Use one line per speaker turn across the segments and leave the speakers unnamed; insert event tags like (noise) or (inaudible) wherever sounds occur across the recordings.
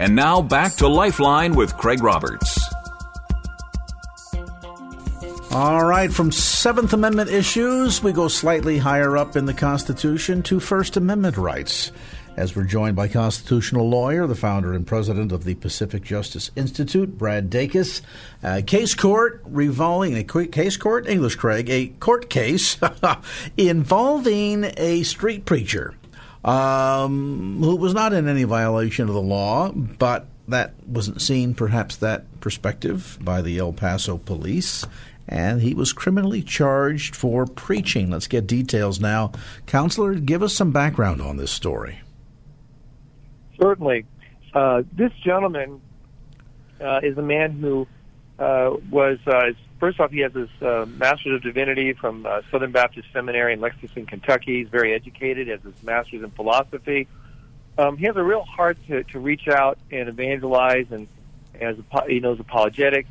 And now back to Lifeline with Craig Roberts.
All right, from Seventh Amendment issues, we go slightly higher up in the Constitution to First Amendment rights. As we're joined by constitutional lawyer, the founder and president of the Pacific Justice Institute, Brad Dacus. Uh, case court revolving a case court English, Craig, a court case (laughs) involving a street preacher um, who was not in any violation of the law, but that wasn't seen, perhaps, that perspective by the El Paso police. And he was criminally charged for preaching. Let's get details now. Counselor, give us some background on this story.
Certainly. Uh, this gentleman uh, is a man who uh, was, uh, first off, he has his uh, Master's of Divinity from uh, Southern Baptist Seminary in Lexington, Kentucky. He's very educated, has his Master's in Philosophy. Um, he has a real heart to, to reach out and evangelize, and as he knows apologetics.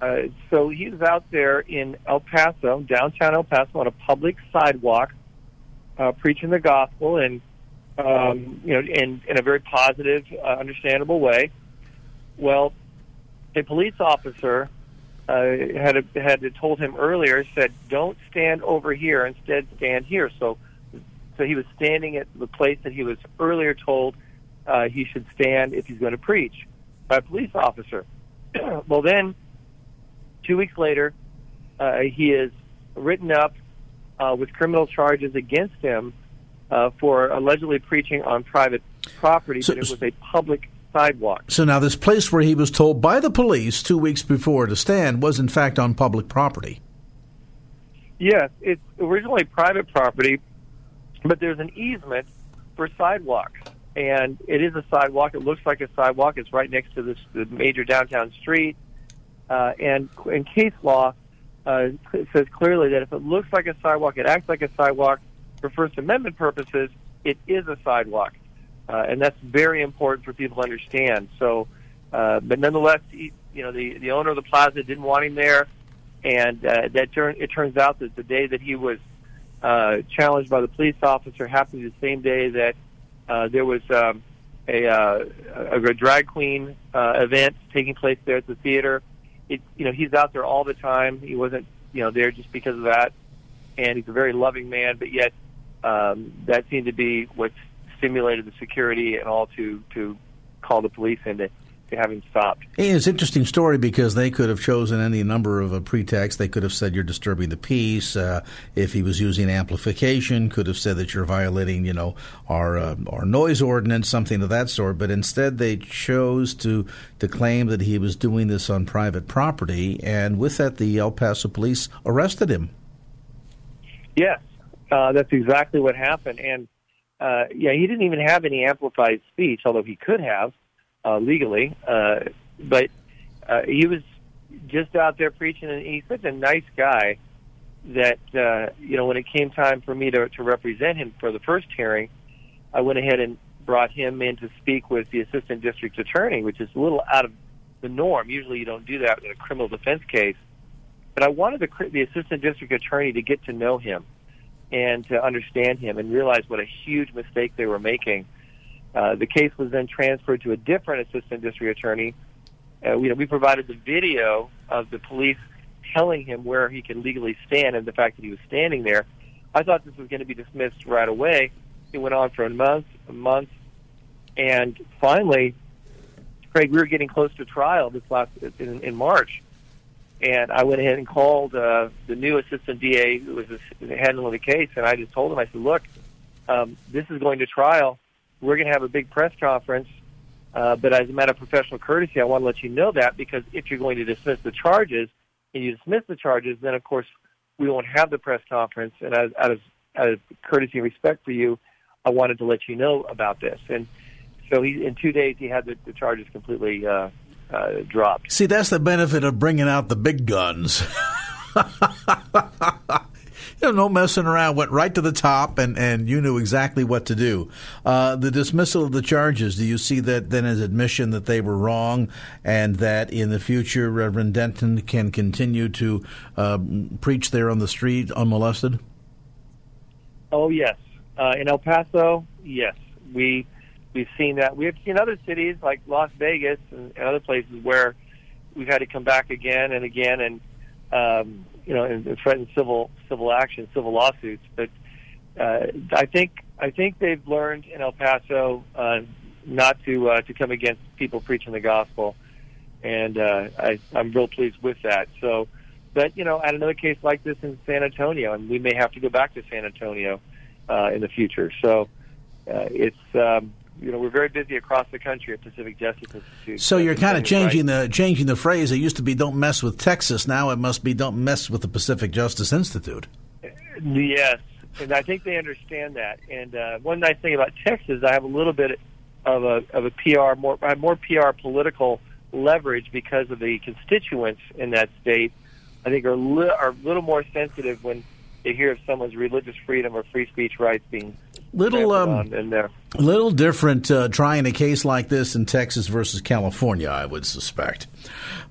Uh, so he was out there in El Paso, downtown El Paso, on a public sidewalk, uh, preaching the gospel, and um, you know, in in a very positive, uh, understandable way. Well, a police officer uh, had a, had told him earlier said, "Don't stand over here. Instead, stand here." So, so he was standing at the place that he was earlier told uh, he should stand if he's going to preach by a police officer. (clears throat) well, then, two weeks later, uh, he is written up uh, with criminal charges against him uh, for allegedly preaching on private property, so, but it was a public sidewalk.
So now, this place where he was told by the police two weeks before to stand was in fact on public property.
Yes, it's originally private property, but there's an easement for sidewalks, and it is a sidewalk. It looks like a sidewalk. It's right next to this the major downtown street, uh, and in case law uh, says clearly that if it looks like a sidewalk, it acts like a sidewalk for First Amendment purposes, it is a sidewalk. Uh, and that's very important for people to understand. So, uh, but nonetheless, he, you know, the, the owner of the plaza didn't want him there. And uh, that turn, it turns out that the day that he was uh, challenged by the police officer happened the same day that uh, there was um, a, uh, a, a drag queen uh, event taking place there at the theater. It, you know, he's out there all the time. He wasn't, you know, there just because of that. And he's a very loving man, but yet um, that seemed to be what stimulated the security and all to to call the police in to, to have him stopped.
It's an interesting story because they could have chosen any number of a pretext. They could have said you're disturbing the peace. Uh, if he was using amplification, could have said that you're violating, you know, our uh, our noise ordinance, something of that sort. But instead, they chose to to claim that he was doing this on private property, and with that, the El Paso police arrested him.
Yes, uh, that's exactly what happened. And uh, yeah, he didn't even have any amplified speech, although he could have uh, legally. Uh, but uh, he was just out there preaching, and he's such a nice guy that uh, you know when it came time for me to, to represent him for the first hearing, I went ahead and brought him in to speak with the assistant district attorney, which is a little out of the norm. Usually, you don't do that in a criminal defense case. But I wanted the, the assistant district attorney to get to know him and to understand him and realize what a huge mistake they were making. Uh, the case was then transferred to a different assistant district attorney. Uh, we, we provided the video of the police telling him where he could legally stand and the fact that he was standing there. I thought this was going to be dismissed right away. It went on for a month, a month, and finally, Craig, we were getting close to trial this last in, in March, and I went ahead and called uh, the new assistant DA who was handling the case, and I just told him, I said, look, um, this is going to trial. We're going to have a big press conference, uh, but as a matter of professional courtesy, I want to let you know that because if you're going to dismiss the charges and you dismiss the charges, then of course we won't have the press conference. And out of out of courtesy and respect for you, I wanted to let you know about this. And so he, in two days, he had the, the charges completely uh, uh, dropped.
See, that's the benefit of bringing out the big guns. (laughs) you know, no messing around. Went right to the top, and, and you knew exactly what to do. Uh, the dismissal of the charges. Do you see that then as admission that they were wrong, and that in the future Reverend Denton can continue to uh, preach there on the street unmolested?
Oh yes, uh, in El Paso, yes, we we've seen that. We have seen other cities like Las Vegas and, and other places where we've had to come back again and again and um, you know and, and threaten civil civil action, civil lawsuits. But uh, I think I think they've learned in El Paso uh, not to uh, to come against people preaching the gospel, and uh, I, I'm real pleased with that. So, but you know, at another case like this in San Antonio, and we may have to go back to San Antonio uh, in the future. So, uh, it's um, you know we're very busy across the country at Pacific Justice Institute.
So you're kind of changing
rights.
the changing the phrase. It used to be "Don't mess with Texas." Now it must be "Don't mess with the Pacific Justice Institute."
Yes, and I think they understand that. And uh, one nice thing about Texas, I have a little bit of a of a PR more I have more PR political leverage because of the constituents in that state. I think are li- are a little more sensitive when they hear of someone's religious freedom or free speech rights being
Little, um,
in there.
Little different uh, trying a case like this in Texas versus California, I would suspect.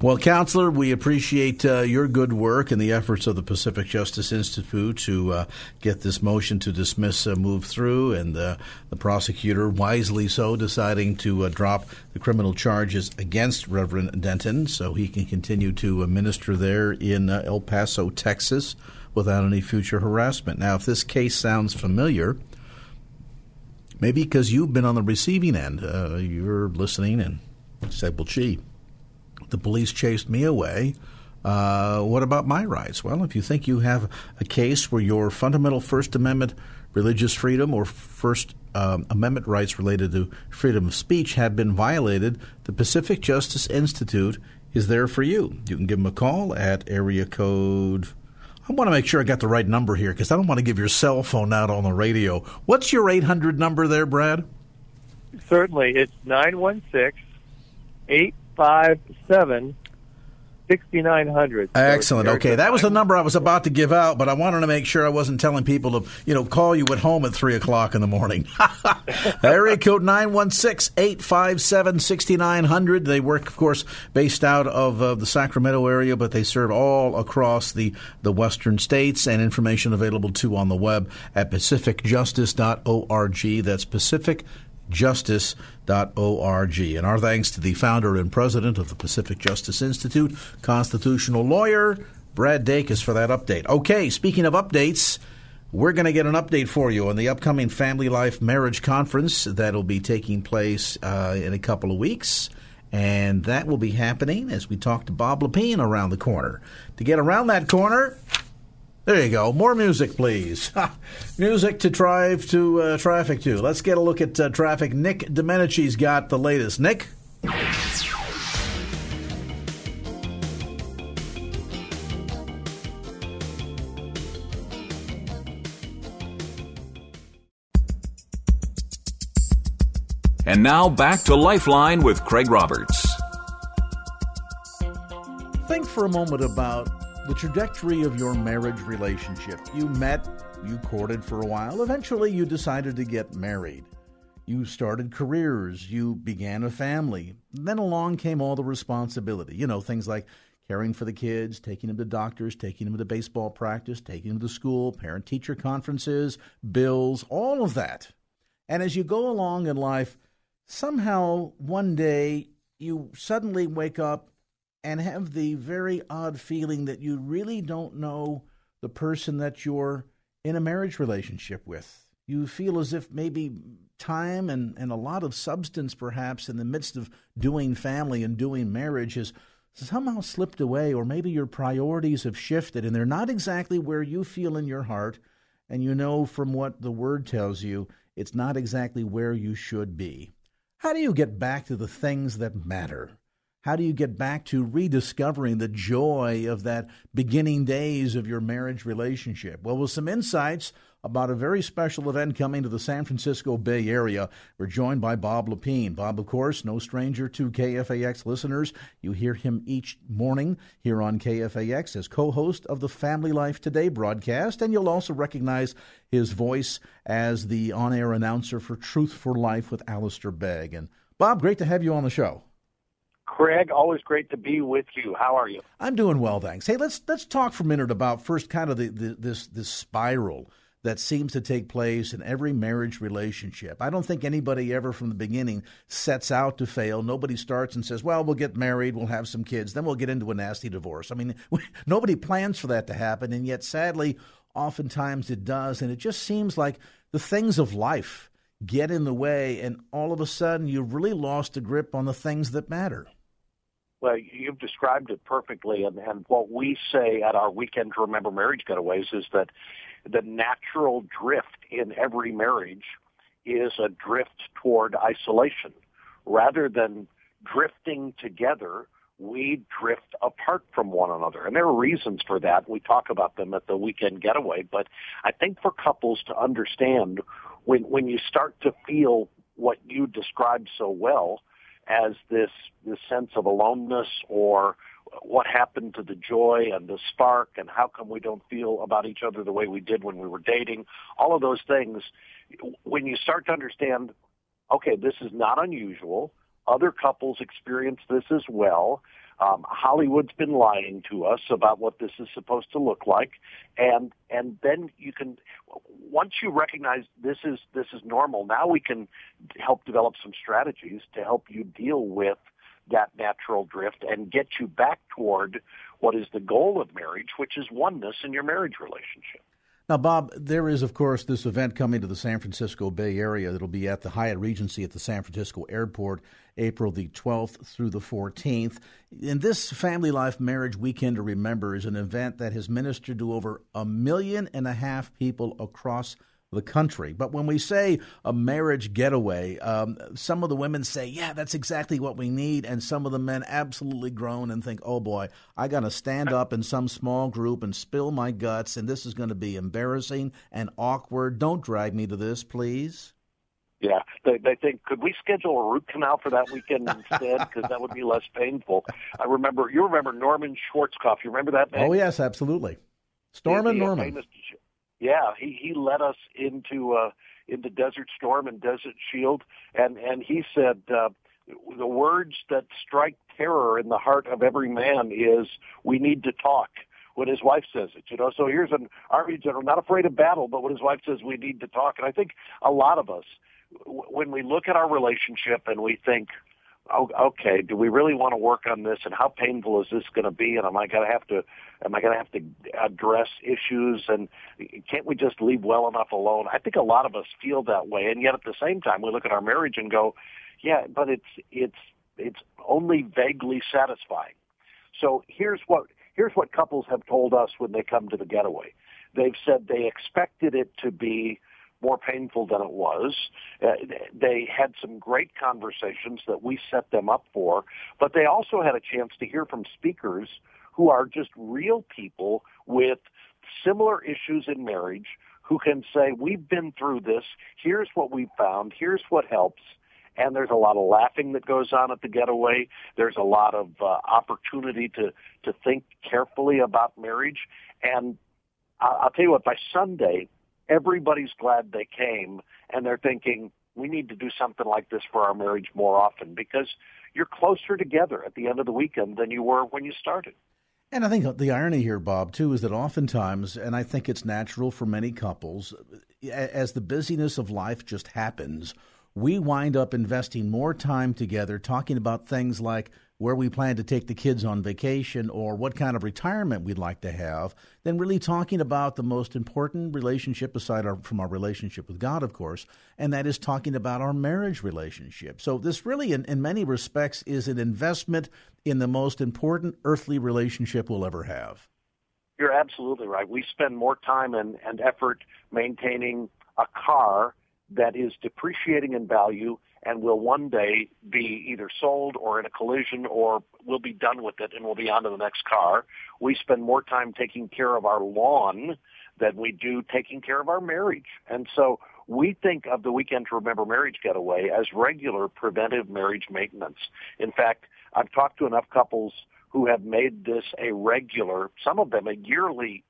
Well, Counselor, we appreciate uh, your good work and the efforts of the Pacific Justice Institute to uh, get this motion to dismiss uh, move through, and uh, the prosecutor, wisely so, deciding to uh, drop the criminal charges against Reverend Denton so he can continue to uh, minister there in uh, El Paso, Texas, without any future harassment. Now, if this case sounds familiar, Maybe because you've been on the receiving end, uh, you're listening and said, "Well, gee, the police chased me away. Uh, what about my rights?" Well, if you think you have a case where your fundamental First Amendment religious freedom or First um, Amendment rights related to freedom of speech have been violated, the Pacific Justice Institute is there for you. You can give them a call at area code. I want to make sure I got the right number here because I don't want to give your cell phone out on the radio. What's your 800 number there, Brad?
Certainly, it's nine one six eight five seven sixty nine hundred.
Excellent. Okay, that was the number I was about to give out, but I wanted to make sure I wasn't telling people to, you know, call you at home at 3 o'clock in the morning. (laughs) Area code 916-857-6900. They work, of course, based out of uh, the Sacramento area, but they serve all across the, the western states, and information available, too, on the web at pacificjustice.org. That's Pacific justice.org. And our thanks to the founder and president of the Pacific Justice Institute, constitutional lawyer Brad Dacus for that update. Okay, speaking of updates, we're going to get an update for you on the upcoming Family Life Marriage Conference that'll be taking place uh, in a couple of weeks. And that will be happening as we talk to Bob Lepine around the corner. To get around that corner, there you go. More music, please. (laughs) music to drive to uh, traffic to. Let's get a look at uh, traffic. Nick Domenici's got the latest. Nick?
And now back to Lifeline with Craig Roberts.
Think for a moment about the trajectory of your marriage relationship. You met, you courted for a while, eventually you decided to get married. You started careers, you began a family. Then along came all the responsibility. You know, things like caring for the kids, taking them to doctors, taking them to baseball practice, taking them to school, parent teacher conferences, bills, all of that. And as you go along in life, somehow one day you suddenly wake up and have the very odd feeling that you really don't know the person that you're in a marriage relationship with. You feel as if maybe time and, and a lot of substance, perhaps, in the midst of doing family and doing marriage has somehow slipped away, or maybe your priorities have shifted and they're not exactly where you feel in your heart. And you know from what the word tells you, it's not exactly where you should be. How do you get back to the things that matter? How do you get back to rediscovering the joy of that beginning days of your marriage relationship? Well, with some insights about a very special event coming to the San Francisco Bay Area. We're joined by Bob Lepine. Bob, of course, no stranger to KFAX listeners. You hear him each morning here on KFAX as co host of the Family Life Today broadcast, and you'll also recognize his voice as the on air announcer for Truth for Life with Alistair Begg. And Bob, great to have you on the show.
Craig, always great to be with you. How are you?
I'm doing well, thanks. Hey, let's let's talk for a minute about first kind of the, the this this spiral that seems to take place in every marriage relationship. I don't think anybody ever from the beginning sets out to fail. Nobody starts and says, well, we'll get married, we'll have some kids, then we'll get into a nasty divorce. I mean, nobody plans for that to happen, and yet sadly, oftentimes it does. And it just seems like the things of life get in the way, and all of a sudden you've really lost a grip on the things that matter.
Well, you've described it perfectly, and, and what we say at our Weekend to Remember Marriage Getaways is that the natural drift in every marriage is a drift toward isolation. Rather than drifting together, we drift apart from one another. And there are reasons for that. We talk about them at the weekend getaway. But I think for couples to understand when, when you start to feel what you described so well as this, this sense of aloneness or what happened to the joy and the spark and how come we don't feel about each other the way we did when we were dating. All of those things, when you start to understand, okay, this is not unusual. Other couples experience this as well. Um, Hollywood's been lying to us about what this is supposed to look like, and and then you can once you recognize this is this is normal. Now we can help develop some strategies to help you deal with that natural drift and get you back toward what is the goal of marriage, which is oneness in your marriage relationship.
Now, Bob, there is, of course, this event coming to the San Francisco Bay Area that'll be at the Hyatt Regency at the San Francisco Airport, April the 12th through the 14th. And this Family Life Marriage Weekend to Remember is an event that has ministered to over a million and a half people across the country. But when we say a marriage getaway, um, some of the women say, yeah, that's exactly what we need. And some of the men absolutely groan and think, oh boy, I got to stand up in some small group and spill my guts, and this is going to be embarrassing and awkward. Don't drag me to this, please.
Yeah, they, they think, could we schedule a root canal for that weekend instead? Because that would be less painful. I remember, you remember Norman Schwarzkopf. You remember that name?
Oh, yes, absolutely. Stormin' Norman.
Famous, yeah, he he led us into uh, into Desert Storm and Desert Shield, and and he said uh, the words that strike terror in the heart of every man is we need to talk when his wife says it. You know, so here's an army general not afraid of battle, but when his wife says we need to talk, and I think a lot of us when we look at our relationship and we think oh, okay, do we really want to work on this, and how painful is this going to be, and am I going to have to, am I going to have to address issues, and can't we just leave well enough alone? I think a lot of us feel that way, and yet at the same time, we look at our marriage and go, yeah, but it's it's it's only vaguely satisfying. So here's what here's what couples have told us when they come to the getaway. They've said they expected it to be more painful than it was. Uh, they had some great conversations that we set them up for, but they also had a chance to hear from speakers who are just real people with similar issues in marriage who can say, we've been through this. Here's what we found. Here's what helps. And there's a lot of laughing that goes on at the getaway. There's a lot of uh, opportunity to, to think carefully about marriage. And I'll tell you what, by Sunday, everybody's glad they came and they're thinking we need to do something like this for our marriage more often because you're closer together at the end of the weekend than you were when you started.
And I think the irony here, Bob, too, is that oftentimes, and I think it's natural for many couples, as the busyness of life just happens, we wind up investing more time together talking about things like where we plan to take the kids on vacation or what kind of retirement we'd like to have than really talking about the most important relationship aside our, from our relationship with God, of course, and that is talking about our marriage relationship. So, this really, in, in many respects, is an investment in the most important earthly relationship we'll ever have.
You're absolutely right. We spend more time and, and effort maintaining a car that is depreciating in value and will one day be either sold or in a collision or we'll be done with it and we'll be on to the next car. We spend more time taking care of our lawn than we do taking care of our marriage. And so we think of the weekend to remember marriage getaway as regular preventive marriage maintenance. In fact, I've talked to enough couples who have made this a regular, some of them a yearly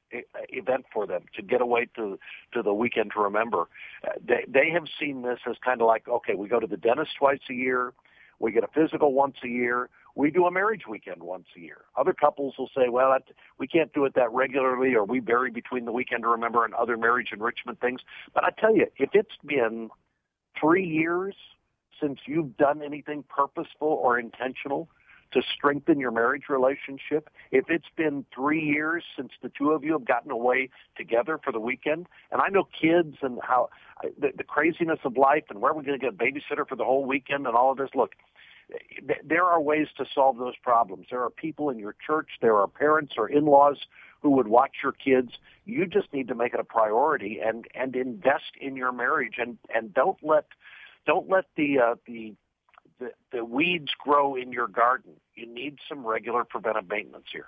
event for them to get away to to the weekend to remember. Uh, they they have seen this as kind of like okay, we go to the dentist twice a year, we get a physical once a year, we do a marriage weekend once a year. Other couples will say, well, that, we can't do it that regularly, or we vary between the weekend to remember and other marriage enrichment things. But I tell you, if it's been three years since you've done anything purposeful or intentional to strengthen your marriage relationship. If it's been three years since the two of you have gotten away together for the weekend, and I know kids and how the, the craziness of life and where are we're going to get a babysitter for the whole weekend and all of this. Look, there are ways to solve those problems. There are people in your church, there are parents or in-laws who would watch your kids. You just need to make it a priority and and invest in your marriage and and don't let don't let the uh, the the, the weeds grow in your garden. You need some regular preventive maintenance here.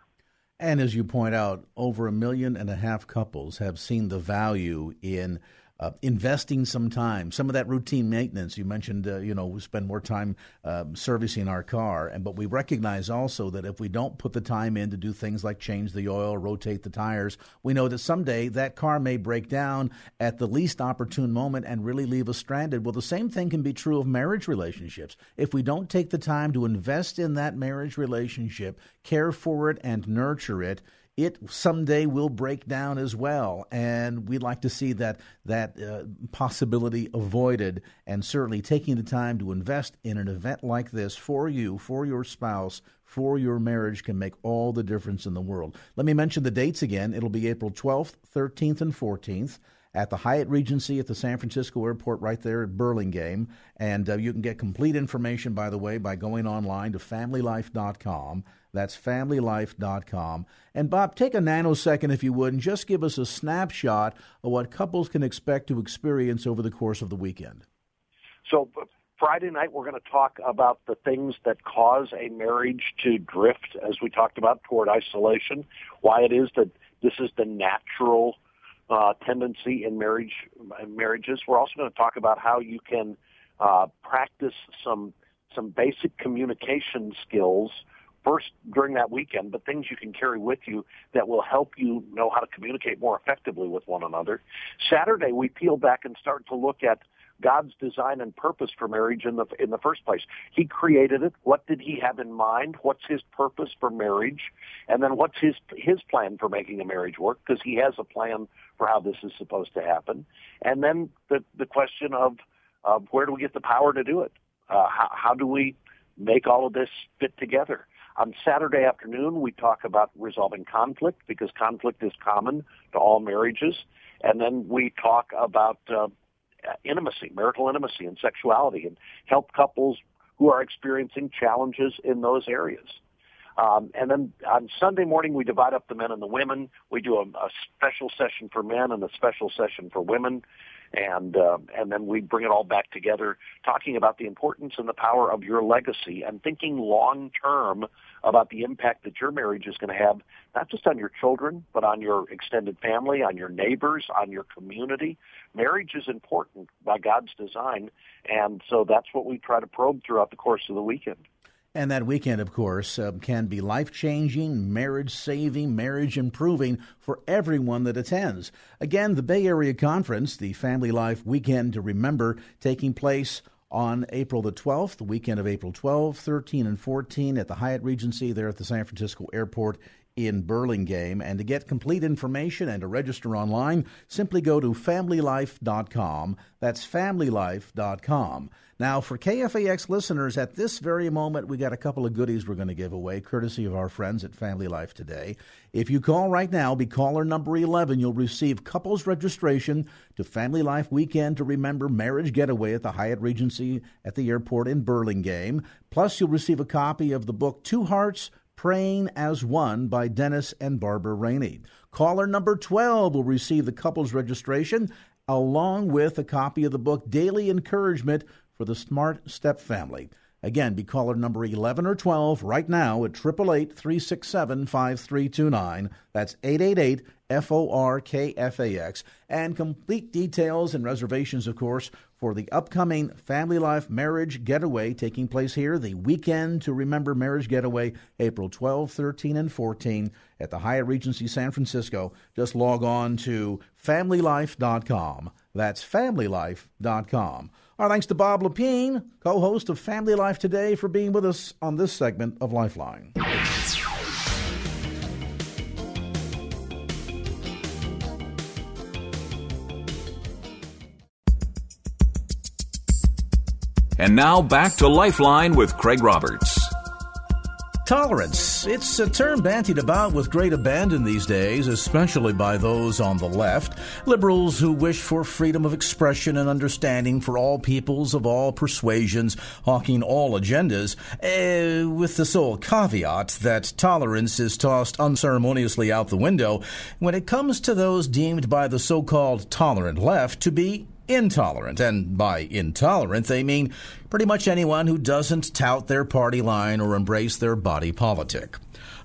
And as you point out, over a million and a half couples have seen the value in uh, investing some time, some of that routine maintenance. You mentioned, uh, you know, we spend more time uh, servicing our car, and but we recognize also that if we don't put the time in to do things like change the oil, rotate the tires, we know that someday that car may break down at the least opportune moment and really leave us stranded. Well, the same thing can be true of marriage relationships. If we don't take the time to invest in that marriage relationship, care for it, and nurture it, it someday will break down as well. And we'd like to see that that uh, possibility avoided. And certainly taking the time to invest in an event like this for you, for your spouse, for your marriage can make all the difference in the world. Let me mention the dates again. It'll be April 12th, 13th, and 14th at the Hyatt Regency at the San Francisco Airport, right there at Burlingame. And uh, you can get complete information, by the way, by going online to familylife.com. That's familylife.com. And Bob, take a nanosecond, if you would, and just give us a snapshot of what couples can expect to experience over the course of the weekend.
So, Friday night, we're going to talk about the things that cause a marriage to drift, as we talked about, toward isolation, why it is that this is the natural uh, tendency in marriage in marriages. We're also going to talk about how you can uh, practice some some basic communication skills first during that weekend, but things you can carry with you that will help you know how to communicate more effectively with one another. Saturday, we peel back and start to look at God's design and purpose for marriage in the in the first place. He created it. What did he have in mind? What's his purpose for marriage? And then what's his his plan for making a marriage work because he has a plan for how this is supposed to happen. And then the the question of of where do we get the power to do it? Uh, how, how do we make all of this fit together? On Saturday afternoon, we talk about resolving conflict because conflict is common to all marriages. And then we talk about uh, intimacy, marital intimacy, and sexuality, and help couples who are experiencing challenges in those areas. Um, and then on Sunday morning, we divide up the men and the women. We do a, a special session for men and a special session for women and uh, and then we bring it all back together, talking about the importance and the power of your legacy, and thinking long term about the impact that your marriage is going to have, not just on your children, but on your extended family, on your neighbors, on your community. Marriage is important by God's design, and so that's what we try to probe throughout the course of the weekend.
And that weekend, of course, uh, can be life changing, marriage saving, marriage improving for everyone that attends. Again, the Bay Area Conference, the Family Life Weekend to Remember, taking place on April the 12th, the weekend of April 12, 13, and 14 at the Hyatt Regency there at the San Francisco Airport in Burlingame. And to get complete information and to register online, simply go to familylife.com. That's familylife.com. Now, for KFAX listeners, at this very moment, we got a couple of goodies we're going to give away, courtesy of our friends at Family Life today. If you call right now, be caller number 11, you'll receive couples registration to Family Life Weekend to Remember Marriage Getaway at the Hyatt Regency at the airport in Burlingame. Plus, you'll receive a copy of the book Two Hearts, Praying as One by Dennis and Barbara Rainey. Caller number 12 will receive the couple's registration along with a copy of the book Daily Encouragement for the Smart Step Family. Again, be caller number 11 or 12 right now at 888 367 5329. That's 888 F O R K F A X. And complete details and reservations, of course, for the upcoming Family Life Marriage Getaway taking place here, the weekend to remember Marriage Getaway, April 12, 13, and 14 at the Hyatt Regency San Francisco. Just log on to familylife.com. That's familylife.com. Our thanks to Bob Lepine, co host of Family Life Today, for being with us on this segment of Lifeline.
And now back to Lifeline with Craig Roberts.
Tolerance. It's a term bantied about with great abandon these days, especially by those on the left. Liberals who wish for freedom of expression and understanding for all peoples of all persuasions, hawking all agendas, uh, with the sole caveat that tolerance is tossed unceremoniously out the window when it comes to those deemed by the so called tolerant left to be intolerant. And by intolerant, they mean pretty much anyone who doesn't tout their party line or embrace their body politic.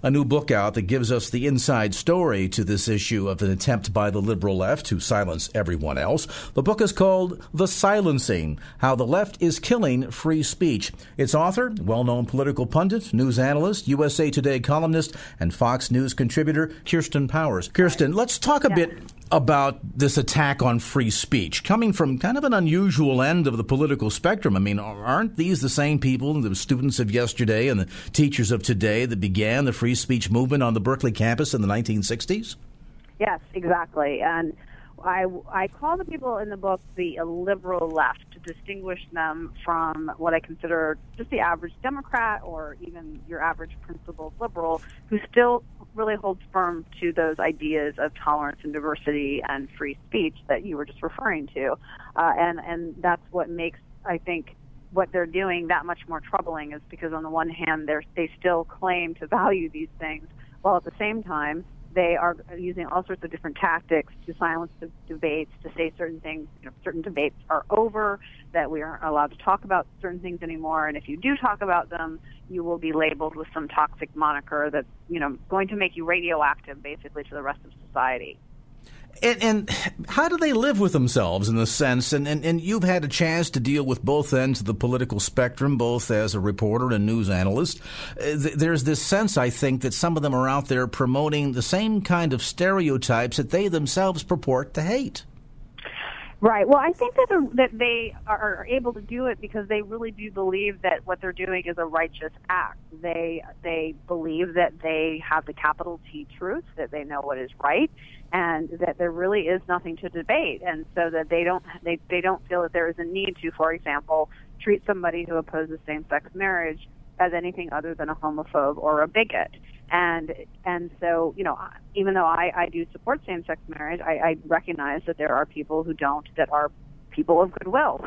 A new book out that gives us the inside story to this issue of an attempt by the liberal left to silence everyone else. The book is called The Silencing How the Left is Killing Free Speech. Its author, well known political pundit, news analyst, USA Today columnist, and Fox News contributor, Kirsten Powers. Kirsten, let's talk a yeah. bit about this attack on free speech coming from kind of an unusual end of the political spectrum. I mean, aren't these the same people, the students of yesterday and the teachers of today, that began the free speech movement on the Berkeley campus in the 1960s?
Yes, exactly. And I, I call the people in the book the liberal left to distinguish them from what I consider just the average Democrat or even your average principled liberal who still really holds firm to those ideas of tolerance and diversity and free speech that you were just referring to. Uh, and, and that's what makes, I think, what they're doing that much more troubling is because on the one hand, they're, they still claim to value these things, while at the same time, they are using all sorts of different tactics to silence the debates, to say certain things, you know, certain debates are over, that we aren't allowed to talk about certain things anymore, and if you do talk about them, you will be labeled with some toxic moniker that's, you know, going to make you radioactive basically to the rest of society.
And, and, how do they live with themselves in the sense? And, and, and you've had a chance to deal with both ends of the political spectrum, both as a reporter and news analyst. Uh, there's this sense, I think, that some of them are out there promoting the same kind of stereotypes that they themselves purport to hate.
Right. Well, I think that that they are able to do it because they really do believe that what they're doing is a righteous act. They they believe that they have the capital T truth, that they know what is right, and that there really is nothing to debate, and so that they don't they they don't feel that there is a need to, for example, treat somebody who opposes same-sex marriage as anything other than a homophobe or a bigot. And and so you know even though I, I do support same-sex marriage, I, I recognize that there are people who don't that are people of goodwill,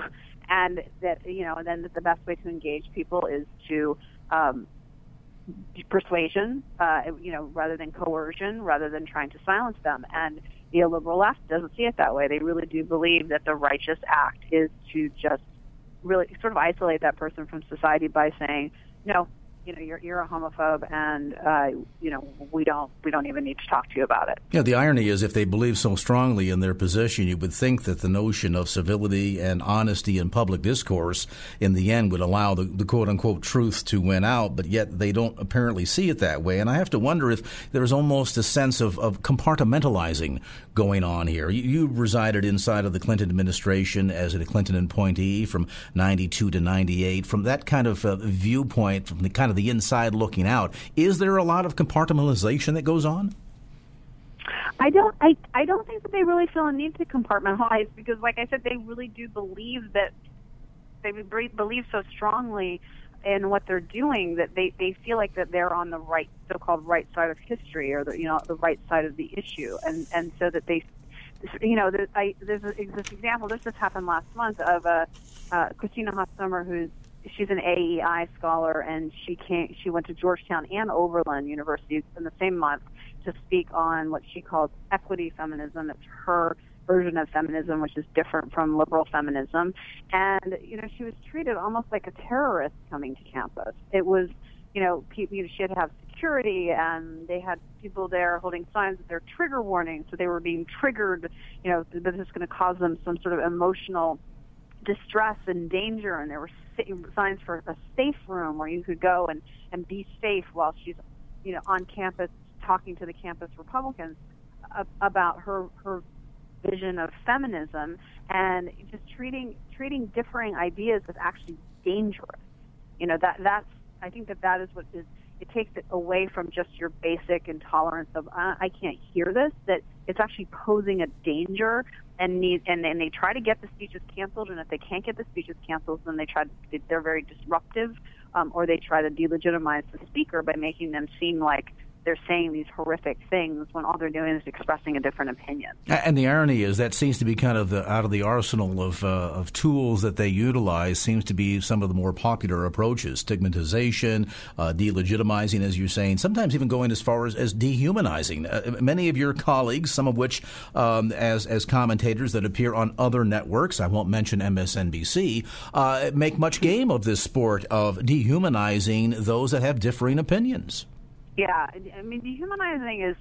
and that you know and then that the best way to engage people is to um, persuasion, uh, you know, rather than coercion, rather than trying to silence them. And the liberal left doesn't see it that way. They really do believe that the righteous act is to just really sort of isolate that person from society by saying, no, you know you're you're a homophobe and uh, you know we don't we don't even need to talk to you about it.
Yeah, the irony is if they believe so strongly in their position, you would think that the notion of civility and honesty in public discourse in the end would allow the, the quote unquote truth to win out, but yet they don't apparently see it that way. And I have to wonder if there's almost a sense of, of compartmentalizing going on here. You, you resided inside of the Clinton administration as a Clinton appointee from 92 to 98. From that kind of uh, viewpoint, from the kind of the inside looking out. Is there a lot of compartmentalization that goes on?
I don't. I I don't think that they really feel a need to compartmentalize because, like I said, they really do believe that they believe so strongly in what they're doing that they they feel like that they're on the right so-called right side of history or the you know the right side of the issue and and so that they you know there's, I, there's this example this just happened last month of a uh, Christina Hoff who's she's an AEI scholar, and she came. She went to Georgetown and Oberlin University in the same month to speak on what she calls equity feminism. It's her version of feminism, which is different from liberal feminism. And, you know, she was treated almost like a terrorist coming to campus. It was, you know, she had to have security and they had people there holding signs that they're trigger warnings. So they were being triggered, you know, that this is going to cause them some sort of emotional distress and danger. And there were signs for a safe room where you could go and, and be safe while she's, you know, on campus talking to the campus Republicans uh, about her, her vision of feminism and just treating treating differing ideas as actually dangerous. You know that that's I think that that is what is it takes it away from just your basic intolerance of uh, I can't hear this. That it's actually posing a danger and need and, and they try to get the speeches canceled. And if they can't get the speeches canceled, then they try to, they're very disruptive, um, or they try to delegitimize the speaker by making them seem like they're saying these horrific things when all they're doing is expressing a different opinion.
And the irony is that seems to be kind of the, out of the arsenal of uh, of tools that they utilize. Seems to be some of the more popular approaches: stigmatization, uh, delegitimizing, as you're saying. Sometimes even going as far as, as dehumanizing. Uh, many of your colleagues, some of which um, as as commentators that appear on other networks, I won't mention MSNBC, uh, make much game of this sport of dehumanizing those that have differing opinions.
Yeah, I mean, dehumanizing is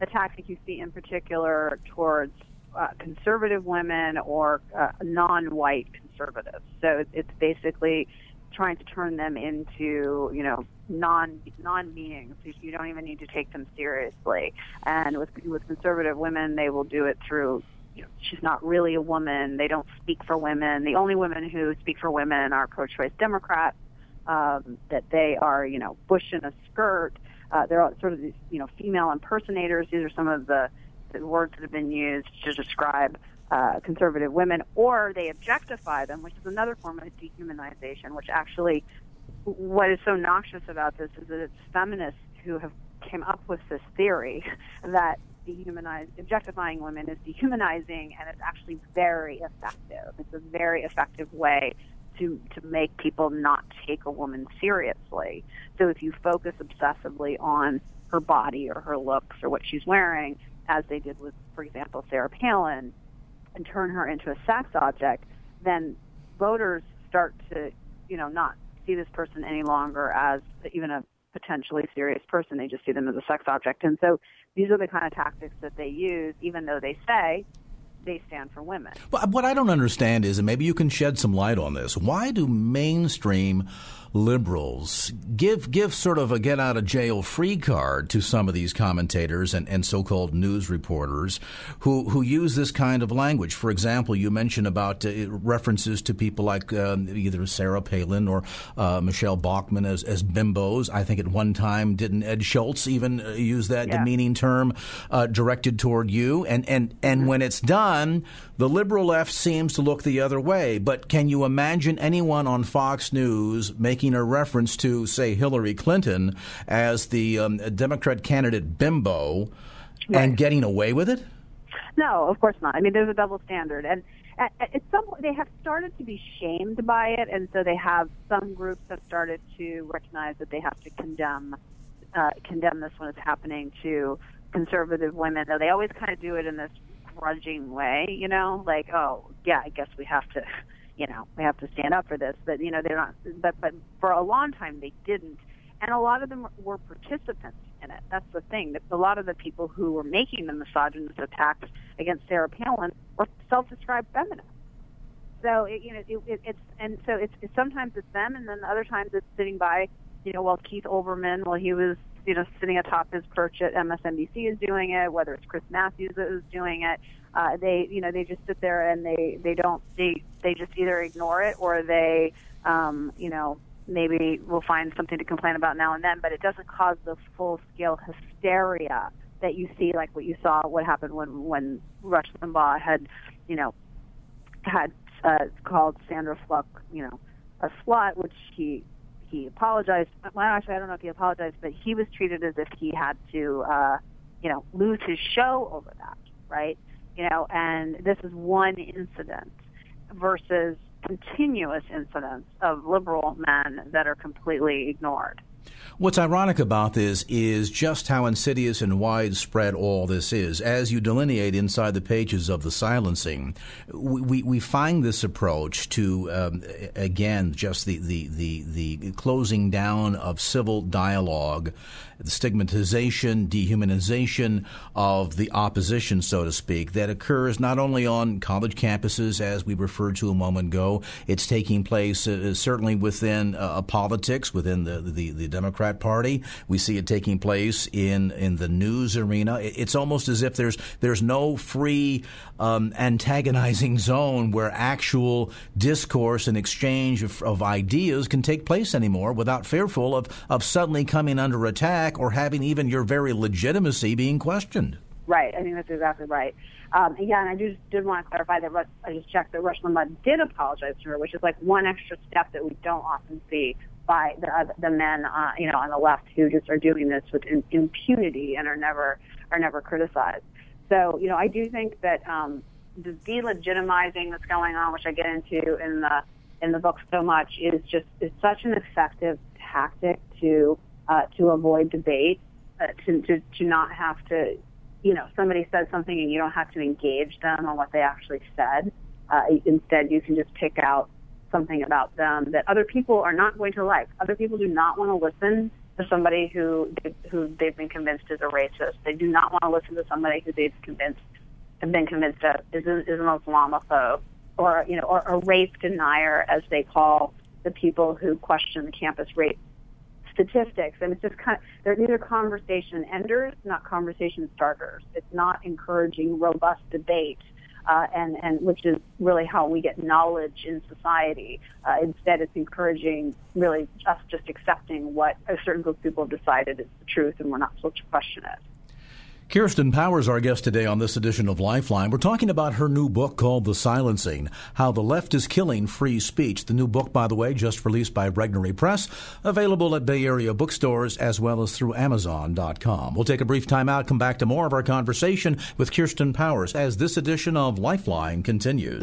a tactic you see in particular towards uh, conservative women or uh, non-white conservatives. So it's basically trying to turn them into, you know, non non beings. You don't even need to take them seriously. And with with conservative women, they will do it through. You know, she's not really a woman. They don't speak for women. The only women who speak for women are pro-choice Democrats. Um, that they are, you know, bush in a skirt uh, they're all sort of these, you know, female impersonators. These are some of the, the words that have been used to describe uh, conservative women, or they objectify them, which is another form of dehumanization. Which actually, what is so noxious about this is that it's feminists who have came up with this theory (laughs) that dehumanize objectifying women is dehumanizing, and it's actually very effective. It's a very effective way to to make people not take a woman seriously. So if you focus obsessively on her body or her looks or what she's wearing, as they did with, for example, Sarah Palin, and turn her into a sex object, then voters start to, you know, not see this person any longer as even a potentially serious person. They just see them as a sex object. And so these are the kind of tactics that they use, even though they say they stand for women.
Well, what I don't understand is, and maybe you can shed some light on this, why do mainstream liberals give give sort of a get out of jail free card to some of these commentators and, and so called news reporters who who use this kind of language. For example, you mentioned about uh, references to people like um, either Sarah Palin or uh, Michele Bachmann as, as bimbos. I think at one time didn't Ed Schultz even uh, use that yeah. demeaning term uh, directed toward you? And and and mm-hmm. when it's done, the liberal left seems to look the other way. But can you imagine anyone on Fox News making making a reference to, say, Hillary Clinton as the um, Democrat candidate bimbo right. and getting away with it?
No, of course not. I mean, there's a double standard, and at, at some point they have started to be shamed by it, and so they have some groups have started to recognize that they have to condemn uh, condemn this when it's happening to conservative women. Though they always kind of do it in this grudging way, you know, like, oh, yeah, I guess we have to you know, we have to stand up for this. But you know, they're not. But but for a long time they didn't, and a lot of them were participants in it. That's the thing. That a lot of the people who were making the misogynist attacks against Sarah Palin were self-described feminists. So it, you know, it, it, it's and so it's, it's sometimes it's them, and then other times it's sitting by, you know, while Keith Olbermann, while he was you know sitting atop his perch at MSNBC is doing it, whether it's Chris Matthews that is doing it. Uh, they you know they just sit there and they they don't they they just either ignore it or they um, you know maybe will find something to complain about now and then, but it doesn't cause the full scale hysteria that you see, like what you saw, what happened when when Rush Limbaugh had, you know, had uh, called Sandra Fluke, you know, a slut, which he he apologized. Well, actually, I don't know if he apologized, but he was treated as if he had to, uh, you know, lose his show over that, right? you know, and this is one incident versus continuous incidents of liberal men that are completely ignored.
What's ironic about this is just how insidious and widespread all this is. As you delineate inside the pages of the silencing, we, we find this approach to, um, again, just the, the, the, the closing down of civil dialogue the stigmatization, dehumanization of the opposition, so to speak, that occurs not only on college campuses, as we referred to a moment ago, it's taking place uh, certainly within uh, politics, within the, the, the, Democrat Party. We see it taking place in, in the news arena. It's almost as if there's, there's no free um, antagonizing zone where actual discourse and exchange of, of ideas can take place anymore without fearful of, of suddenly coming under attack or having even your very legitimacy being questioned.
Right. I think that's exactly right. Um, yeah, and I just did want to clarify that I just checked that Rush Limbaugh did apologize to her, which is like one extra step that we don't often see by the uh, the men, uh, you know, on the left who just are doing this with in, impunity and are never are never criticized. So, you know, I do think that um, the delegitimizing that's going on, which I get into in the in the book so much, is just is such an effective tactic to uh, to avoid debate, uh, to, to, to not have to, you know, somebody said something and you don't have to engage them on what they actually said. Uh, instead, you can just pick out something about them that other people are not going to like. Other people do not want to listen to somebody who who they've been convinced is a racist. They do not want to listen to somebody who they've convinced have been convinced of is, is an Islamophobe or you know or a rape denier, as they call the people who question the campus rape statistics, and it's just kind of they're these are conversation enders, not conversation starters. It's not encouraging robust debate. Uh, and, and which is really how we get knowledge in society. Uh, instead, it's encouraging really us just accepting what a certain group of people have decided is the truth, and we're not supposed to question it.
Kirsten Powers, our guest today on this edition of Lifeline. We're talking about her new book called The Silencing How the Left is Killing Free Speech. The new book, by the way, just released by Regnery Press, available at Bay Area bookstores as well as through Amazon.com. We'll take a brief time out, come back to more of our conversation with Kirsten Powers as this edition of Lifeline continues.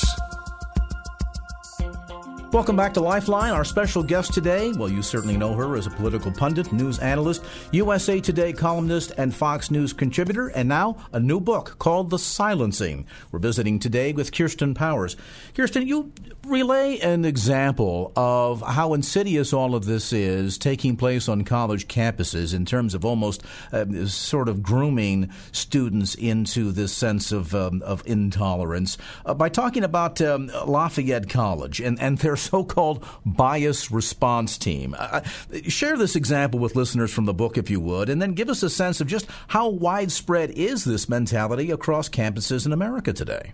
Welcome back to Lifeline. Our special guest today, well, you certainly know her as a political pundit, news analyst, USA Today columnist, and Fox News contributor, and now a new book called The Silencing. We're visiting today with Kirsten Powers. Kirsten, you relay an example of how insidious all of this is taking place on college campuses in terms of almost uh, sort of grooming students into this sense of, um, of intolerance uh, by talking about um, Lafayette College and, and their so called bias response team. Uh, share this example with listeners from the book, if you would, and then give us a sense of just how widespread is this mentality across campuses in America today.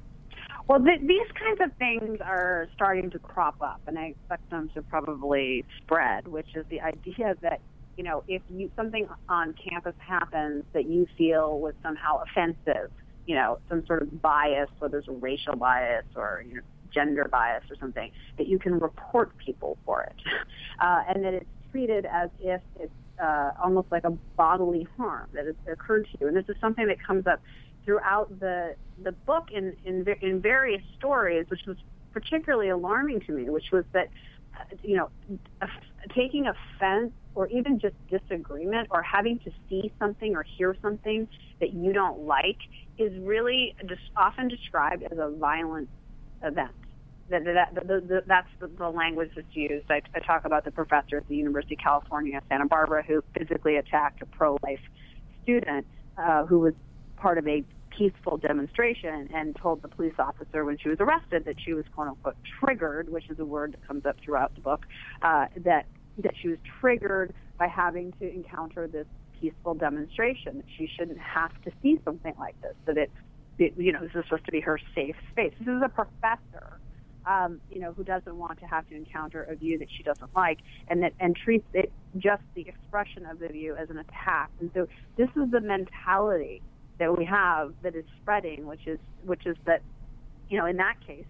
Well, th- these kinds of things are starting to crop up, and I expect them to probably spread. Which is the idea that you know, if you something on campus happens that you feel was somehow offensive, you know, some sort of bias, whether it's a racial bias or you know, gender bias or something, that you can report people for it, (laughs) uh, and that it's treated as if it's uh, almost like a bodily harm that has occurred to you. And this is something that comes up throughout the the book in in, in various stories, which was particularly alarming to me, which was that you know taking offense or even just disagreement or having to see something or hear something that you don't like is really just often described as a violent event. That, that, that, the, that's the, the language that's used. I, I talk about the professor at the University of California, Santa Barbara, who physically attacked a pro-life student uh, who was part of a peaceful demonstration and told the police officer when she was arrested that she was quote unquote triggered, which is a word that comes up throughout the book, uh, that that she was triggered by having to encounter this peaceful demonstration. That she shouldn't have to see something like this. That it, it you know, this is supposed to be her safe space. This is a professor. Um, you know, who doesn't want to have to encounter a view that she doesn't like, and that and treats it just the expression of the view as an attack. And so this is the mentality that we have that is spreading, which is which is that, you know, in that case,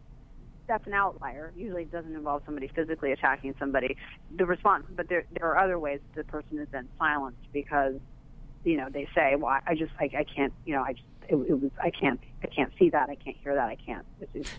that's an outlier. Usually, it doesn't involve somebody physically attacking somebody. The response, but there there are other ways the person is then silenced because, you know, they say, "Well, I just I, I can't, you know, I just it, it was I can't I can't see that I can't hear that I can't.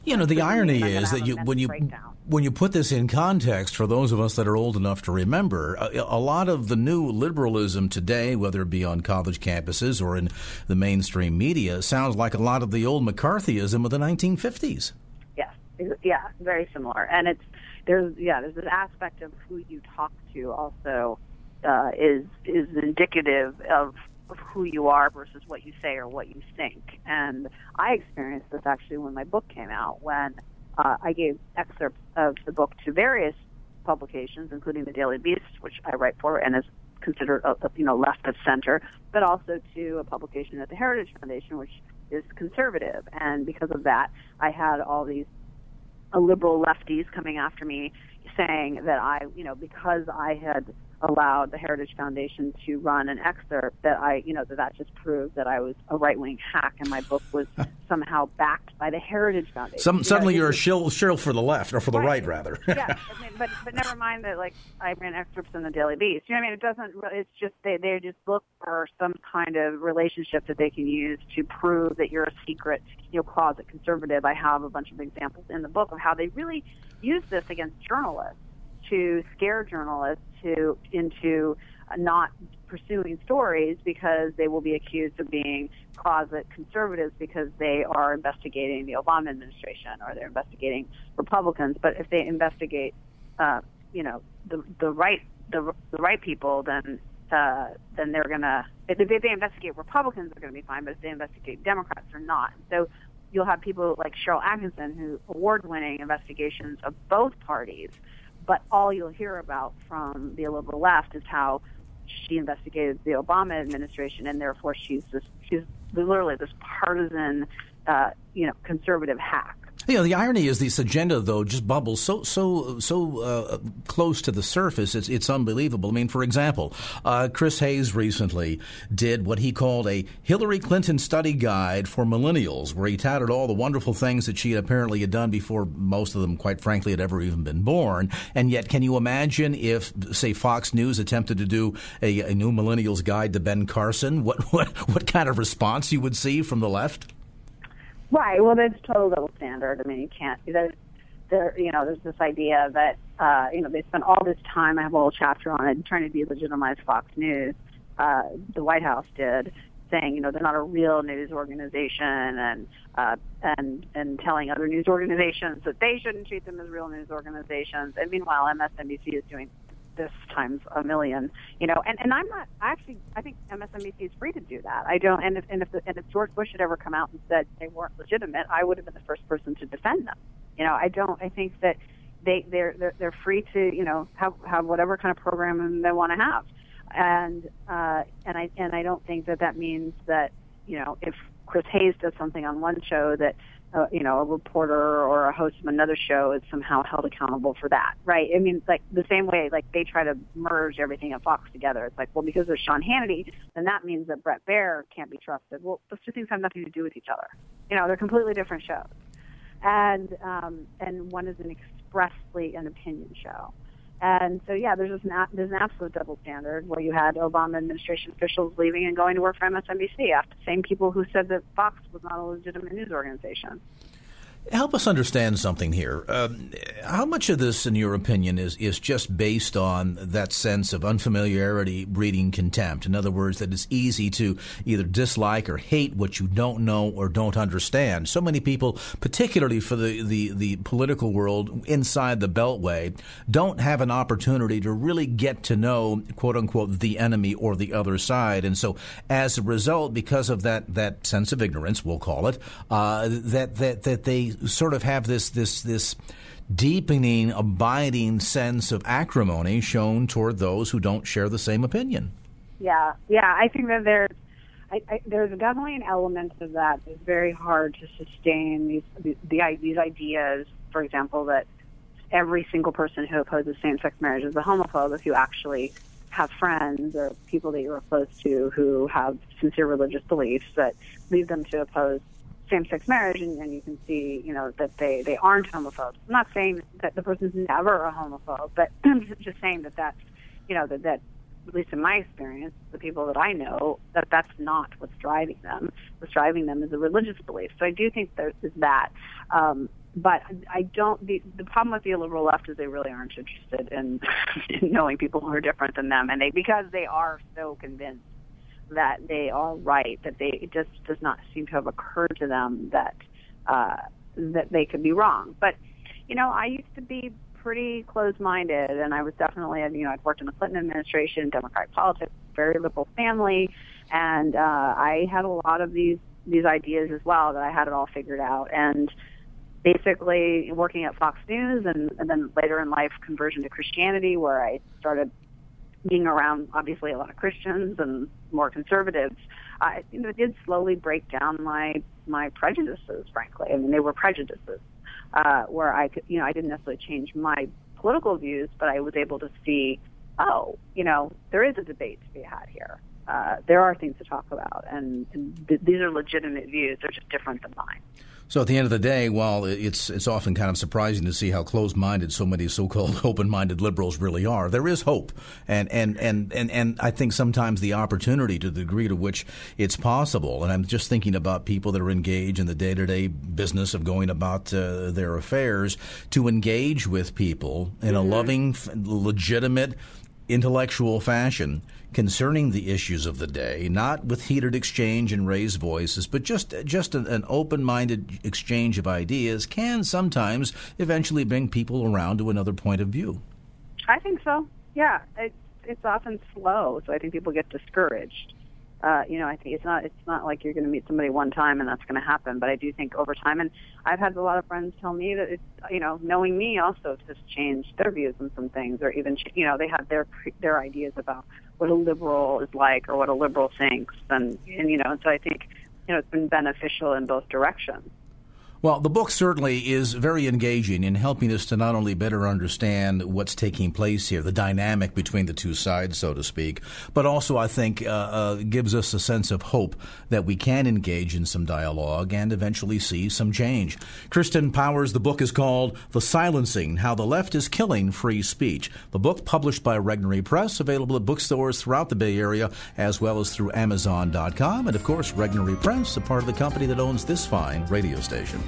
you know, the irony is that you when you
breakdown.
when you put this in context for those of us that are old enough to remember, a, a lot of the new liberalism today, whether it be on college campuses or in the mainstream media, sounds like a lot of the old McCarthyism of the 1950s.
Yes, yeah, very similar. And it's there's yeah there's this aspect of who you talk to also uh, is is indicative of of who you are versus what you say or what you think. And I experienced this actually when my book came out, when uh, I gave excerpts of the book to various publications, including the Daily Beast, which I write for and is considered a, you know left of center, but also to a publication at the Heritage Foundation, which is conservative. And because of that, I had all these uh, liberal lefties coming after me saying that I, you know, because I had allowed the Heritage Foundation to run an excerpt that I, you know, that that just proved that I was a right wing hack and my book was somehow backed by the Heritage Foundation.
Some,
You
suddenly
it
you're a shill, shill for the left, or for the right, rather. (laughs)
yeah, I mean, but but never mind that. Like I ran excerpts in the Daily Beast. You know, what I mean, it doesn't. It's just they they just look for some kind of relationship that they can use to prove that you're a secret, you know, closet conservative. I have a bunch of examples in the book of how they really use this against journalists to scare journalists to into not pursuing stories because they will be accused of being closet conservatives because they are investigating the Obama administration or they're investigating Republicans. But if they investigate, uh, you know, the the right the the right people, then uh, then they're gonna if they, if they investigate Republicans, they're gonna be fine. But if they investigate Democrats, they're not. So you'll have people like Sharyl Attkisson who award-winning investigations of both parties, but all you'll hear about from the liberal left is how she investigated the Obama administration, and therefore she's this she's literally this partisan, uh, you know, conservative hack.
You know, the irony is this agenda, though, just bubbles so so so uh, close to the surface. It's it's unbelievable. I mean, for example, uh, Chris Hayes recently did what he called a Hillary Clinton study guide for millennials, where he touted all the wonderful things that she apparently had done before most of them, quite frankly, had ever even been born. And yet, can you imagine if, say, Fox News attempted to do a, a new millennials guide to Ben Carson? What (laughs) what what kind of response you would see from the left?
Right. Well, that's total double standard. I mean, you can't. There's, there, you know, there's this idea that, uh, you know, they spent all this time. I have a whole chapter on it, trying to delegitimize Fox News. Uh, the White House did, saying, you know, they're not a real news organization, and uh, and and telling other news organizations that they shouldn't treat them as real news organizations. And meanwhile, MSNBC is doing this times a million, you know. And and I'm not. I actually, I think MSNBC is free to do that. I don't. And if and if the, and if George Bush had ever come out and said they weren't legitimate, I would have been the first person to defend them. You know, I don't. I think that they they're they're, they're free to you know have have whatever kind of program they want to have, and uh, and I and I don't think that that means that you know if Chris Hayes does something on one show that uh, you know, a reporter or a host of another show is somehow held accountable for that, right? I mean, like the same way, like they try to merge everything at Fox together. It's like, well, because there's Sean Hannity, then that means that Bret Baier can't be trusted. Well, those two things have nothing to do with each other. You know, they're completely different shows, and um, and one is an expressly an opinion show. And so, yeah, there's an, there's an absolute double standard where you had Obama administration officials leaving and going to work for MSNBC after the same people who said that Fox was not a legitimate news organization.
Help us understand something here. Um, how much of this, in your opinion, is, is just based on that sense of unfamiliarity breeding contempt? In other words, that it's easy to either dislike or hate what you don't know or don't understand. So many people, particularly for the, the, the political world inside the Beltway, don't have an opportunity to really get to know, quote unquote, the enemy or the other side. And so, as a result, because of that, that sense of ignorance, we'll call it, uh, that, that, that they sort of have this, this, this deepening, abiding sense of acrimony shown toward those who don't share the same opinion.
Yeah, yeah. I think that there's, I, I, there's definitely an element of that. It's very hard to sustain these the, the these ideas. For example, that every single person who opposes same-sex marriage is a homophobe. If you actually have friends or people that you're close to who have sincere religious beliefs that lead them to oppose same-sex marriage, and, and you can see, you know, that they they aren't homophobes. I'm not saying that the person's never a homophobe, but (clears throat) I'm just saying that that's, you know, that that at least in my experience, the people that I know, that that's not what's driving them. What's driving them is a religious belief. So I do think there is that. Um, but I don't. The, the problem with the liberal left is they really aren't interested in, (laughs) in knowing people who are different than them, and they because they are so convinced that they are right, that they it just does not seem to have occurred to them that uh, that they could be wrong. But you know, I used to be pretty closed-minded, and I was definitely, you know, I'd worked in the Clinton administration, Democratic politics, very liberal family, and uh, I had a lot of these these ideas as well that I had it all figured out, and basically working at Fox News, and, and then later in life conversion to Christianity, where I started being around obviously a lot of Christians and more conservatives, I you know it did slowly break down my my prejudices. Frankly, I mean they were prejudices uh, where I could you know I didn't necessarily change my political views, but I was able to see oh you know there is a debate to be had here. Uh, there are things to talk about, and, and th- these are legitimate views. They're just different than mine.
So at the end of the day, while it's it's often kind of surprising to see how closed-minded so many so-called (laughs) open-minded liberals really are, there is hope, and and and and and I think sometimes the opportunity to the degree to which it's possible. And I'm just thinking about people that are engaged in the day-to-day business of going about uh, their affairs to engage with people in a mm-hmm. loving, legitimate intellectual fashion concerning the issues of the day, not with heated exchange and raised voices, but just just an, an open-minded exchange of ideas can sometimes eventually bring people around to another point of view.
I think so. Yeah, it's it's often slow, so I think people get discouraged uh, you know, I think it's not it's not like you're going to meet somebody one time and that's going to happen. But I do think over time, and I've had a lot of friends tell me that it's you know, knowing me also has changed their views on some things, or even you know, they have their their ideas about what a liberal is like or what a liberal thinks, and and you know, and so I think you know, it's been beneficial in both directions.
Well, the book certainly is very engaging in helping us to not only better understand what's taking place here, the dynamic between the two sides, so to speak, but also I think uh, uh, gives us a sense of hope that we can engage in some dialogue and eventually see some change. Kristen Powers, the book is called The Silencing How the Left is Killing Free Speech. The book published by Regnery Press, available at bookstores throughout the Bay Area as well as through Amazon.com. And of course, Regnery Press, a part of the company that owns this fine radio station.